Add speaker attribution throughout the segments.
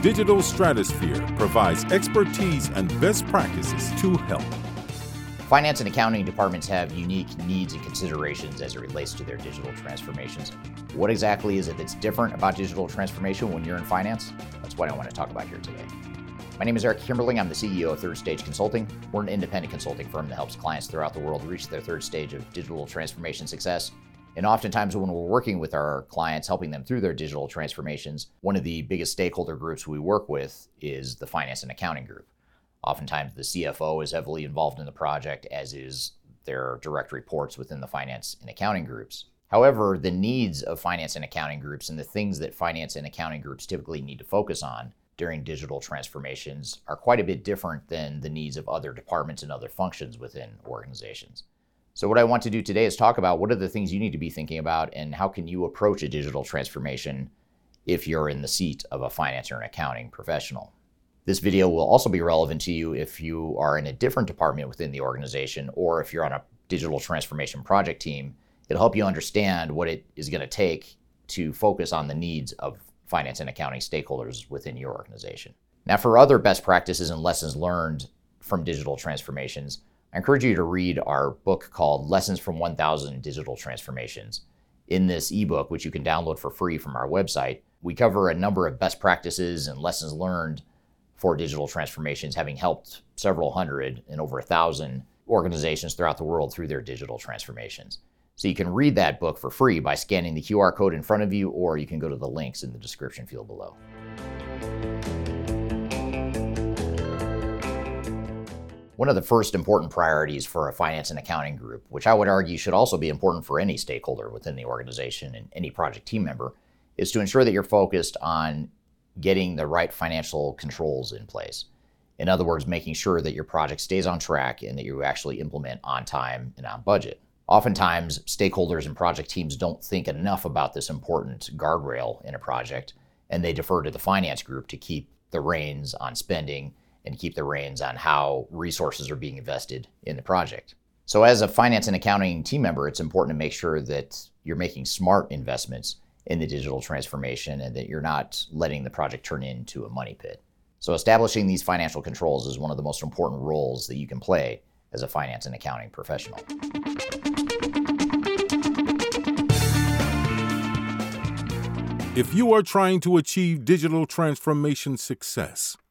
Speaker 1: Digital Stratosphere provides expertise and best practices to help.
Speaker 2: Finance and accounting departments have unique needs and considerations as it relates to their digital transformations. What exactly is it that's different about digital transformation when you're in finance? That's what I want to talk about here today. My name is Eric Kimberling. I'm the CEO of Third Stage Consulting. We're an independent consulting firm that helps clients throughout the world reach their third stage of digital transformation success and oftentimes, when we're working with our clients, helping them through their digital transformations, one of the biggest stakeholder groups we work with is the finance and accounting group. Oftentimes, the CFO is heavily involved in the project, as is their direct reports within the finance and accounting groups. However, the needs of finance and accounting groups and the things that finance and accounting groups typically need to focus on during digital transformations are quite a bit different than the needs of other departments and other functions within organizations. So, what I want to do today is talk about what are the things you need to be thinking about and how can you approach a digital transformation if you're in the seat of a finance or an accounting professional. This video will also be relevant to you if you are in a different department within the organization or if you're on a digital transformation project team. It'll help you understand what it is going to take to focus on the needs of finance and accounting stakeholders within your organization. Now, for other best practices and lessons learned from digital transformations, I encourage you to read our book called Lessons from 1000 Digital Transformations. In this ebook, which you can download for free from our website, we cover a number of best practices and lessons learned for digital transformations, having helped several hundred and over a thousand organizations throughout the world through their digital transformations. So you can read that book for free by scanning the QR code in front of you, or you can go to the links in the description field below. One of the first important priorities for a finance and accounting group, which I would argue should also be important for any stakeholder within the organization and any project team member, is to ensure that you're focused on getting the right financial controls in place. In other words, making sure that your project stays on track and that you actually implement on time and on budget. Oftentimes, stakeholders and project teams don't think enough about this important guardrail in a project, and they defer to the finance group to keep the reins on spending and keep the reins on how resources are being invested in the project. So, as a finance and accounting team member, it's important to make sure that you're making smart investments in the digital transformation and that you're not letting the project turn into a money pit. So, establishing these financial controls is one of the most important roles that you can play as a finance and accounting professional.
Speaker 1: If you are trying to achieve digital transformation success,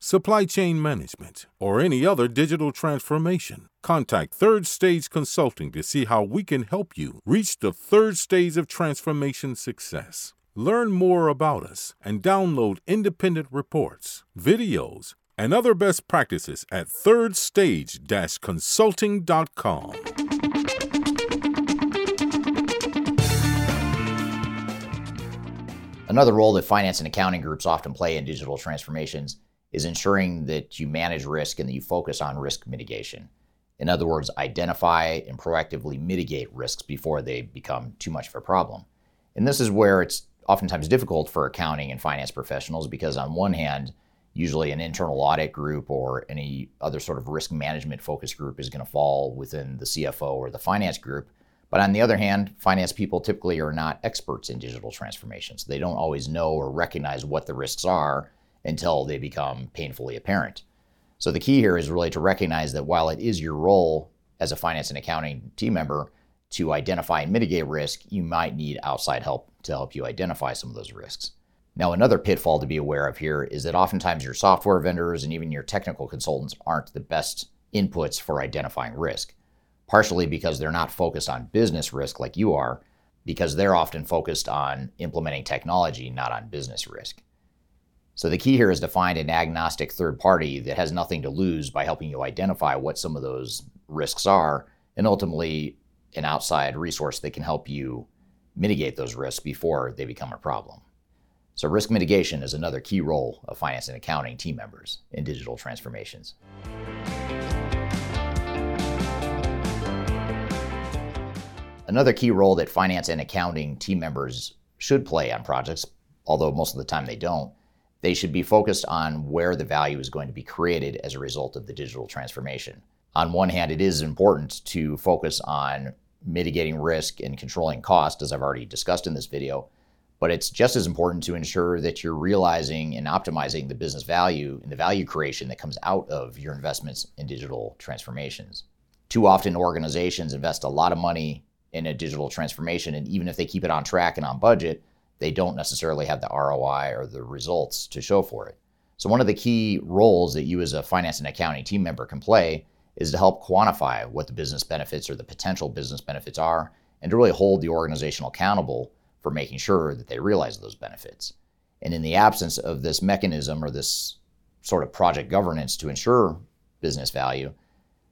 Speaker 1: supply chain management, or any other digital transformation, contact Third Stage Consulting to see how we can help you reach the third stage of transformation success. Learn more about us and download independent reports, videos, and other best practices at thirdstage consulting.com.
Speaker 2: Another role that finance and accounting groups often play in digital transformations is ensuring that you manage risk and that you focus on risk mitigation. In other words, identify and proactively mitigate risks before they become too much of a problem. And this is where it's oftentimes difficult for accounting and finance professionals because, on one hand, usually an internal audit group or any other sort of risk management focus group is going to fall within the CFO or the finance group. But on the other hand, finance people typically are not experts in digital transformation, so They don't always know or recognize what the risks are until they become painfully apparent. So the key here is really to recognize that while it is your role as a finance and accounting team member to identify and mitigate risk, you might need outside help to help you identify some of those risks. Now, another pitfall to be aware of here is that oftentimes your software vendors and even your technical consultants aren't the best inputs for identifying risk, partially because they're not focused on business risk like you are, because they're often focused on implementing technology, not on business risk. So the key here is to find an agnostic third party that has nothing to lose by helping you identify what some of those risks are, and ultimately an outside resource that can help you mitigate those risks before they become a problem. So, risk mitigation is another key role of finance and accounting team members in digital transformations. Another key role that finance and accounting team members should play on projects, although most of the time they don't, they should be focused on where the value is going to be created as a result of the digital transformation. On one hand, it is important to focus on mitigating risk and controlling cost, as I've already discussed in this video, but it's just as important to ensure that you're realizing and optimizing the business value and the value creation that comes out of your investments in digital transformations. Too often, organizations invest a lot of money in a digital transformation, and even if they keep it on track and on budget, they don't necessarily have the ROI or the results to show for it. So, one of the key roles that you as a finance and accounting team member can play is to help quantify what the business benefits or the potential business benefits are and to really hold the organization accountable for making sure that they realize those benefits. And in the absence of this mechanism or this sort of project governance to ensure business value,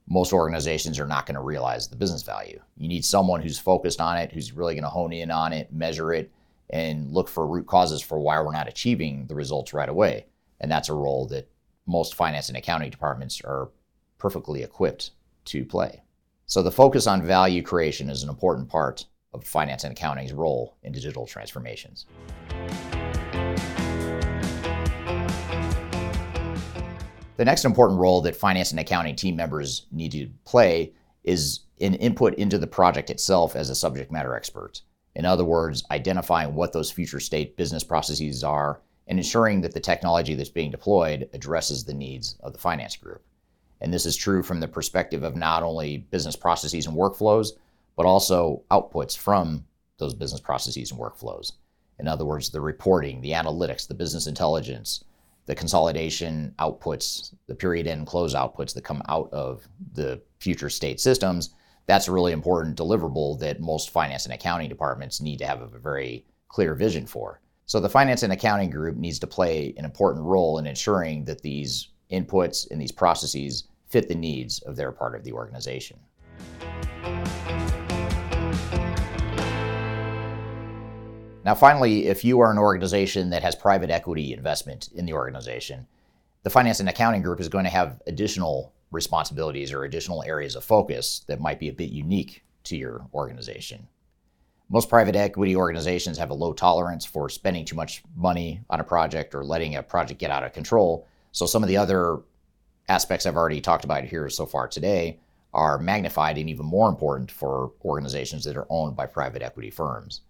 Speaker 2: most organizations are not going to realize the business value. You need someone who's focused on it, who's really going to hone in on it, measure it, and look for root causes for why we're not achieving the results right away. And that's a role that most finance and accounting departments are perfectly equipped to play. So the focus on value creation is an important part of finance and accounting's role in digital transformations. The next important role that finance and accounting team members need to play is an input into the project itself as a subject matter expert. In other words, identifying what those future state business processes are and ensuring that the technology that's being deployed addresses the needs of the finance group. And this is true from the perspective of not only business processes and workflows, but also outputs from those business processes and workflows. In other words, the reporting, the analytics, the business intelligence, the consolidation outputs, the period end close outputs that come out of the future state systems. That's a really important deliverable that most finance and accounting departments need to have a very clear vision for. So the finance and accounting group needs to play an important role in ensuring that these inputs and these processes fit the needs of their part of the organization. Now, finally, if you are an organization that has private equity investment in the organization, the finance and accounting group is going to have additional responsibilities or additional areas of focus that might be a bit unique to your organization. Most private equity organizations have a low tolerance for spending too much money on a project or letting a project get out of control. So, some of the other aspects I've already talked about here so far today are magnified and even more important for organizations that are owned by private equity firms.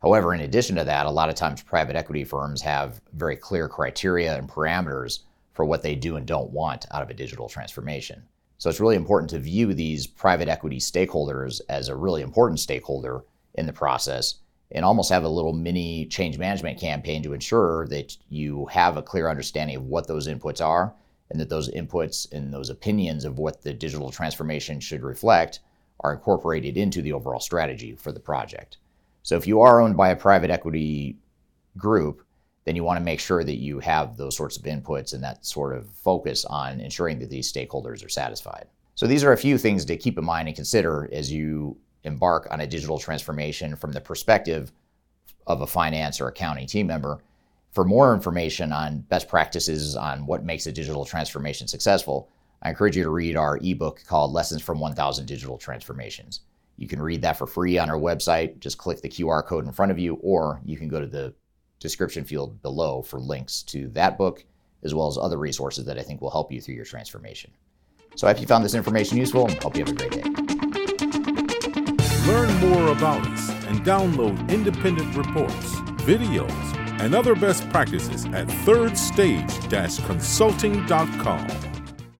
Speaker 2: However, in addition to that, a lot of times private equity firms have very clear criteria and parameters for what they do and don't want out of a digital transformation. So it's really important to view these private equity stakeholders as a really important stakeholder in the process and almost have a little mini change management campaign to ensure that you have a clear understanding of what those inputs are and that those inputs and those opinions of what the digital transformation should reflect are incorporated into the overall strategy for the project. So if you are owned by a private equity group, then you want to make sure that you have those sorts of inputs and that sort of focus on ensuring that these stakeholders are satisfied. So these are a few things to keep in mind and consider as you embark on a digital transformation from the perspective of a finance or accounting team member for more information on best practices on what makes a digital transformation successful, I encourage you to read our ebook called Lessons from 1000 Digital Transformations. You can read that for free on our website. Just click the QR code in front of you, or you can go to the description field below for links to that book, as well as other resources that I think will help you through your transformation. So I hope you found this information useful and hope you have a great day.
Speaker 1: Learn more about us and download independent reports, videos, and other best practices at thirdstage-consulting.com.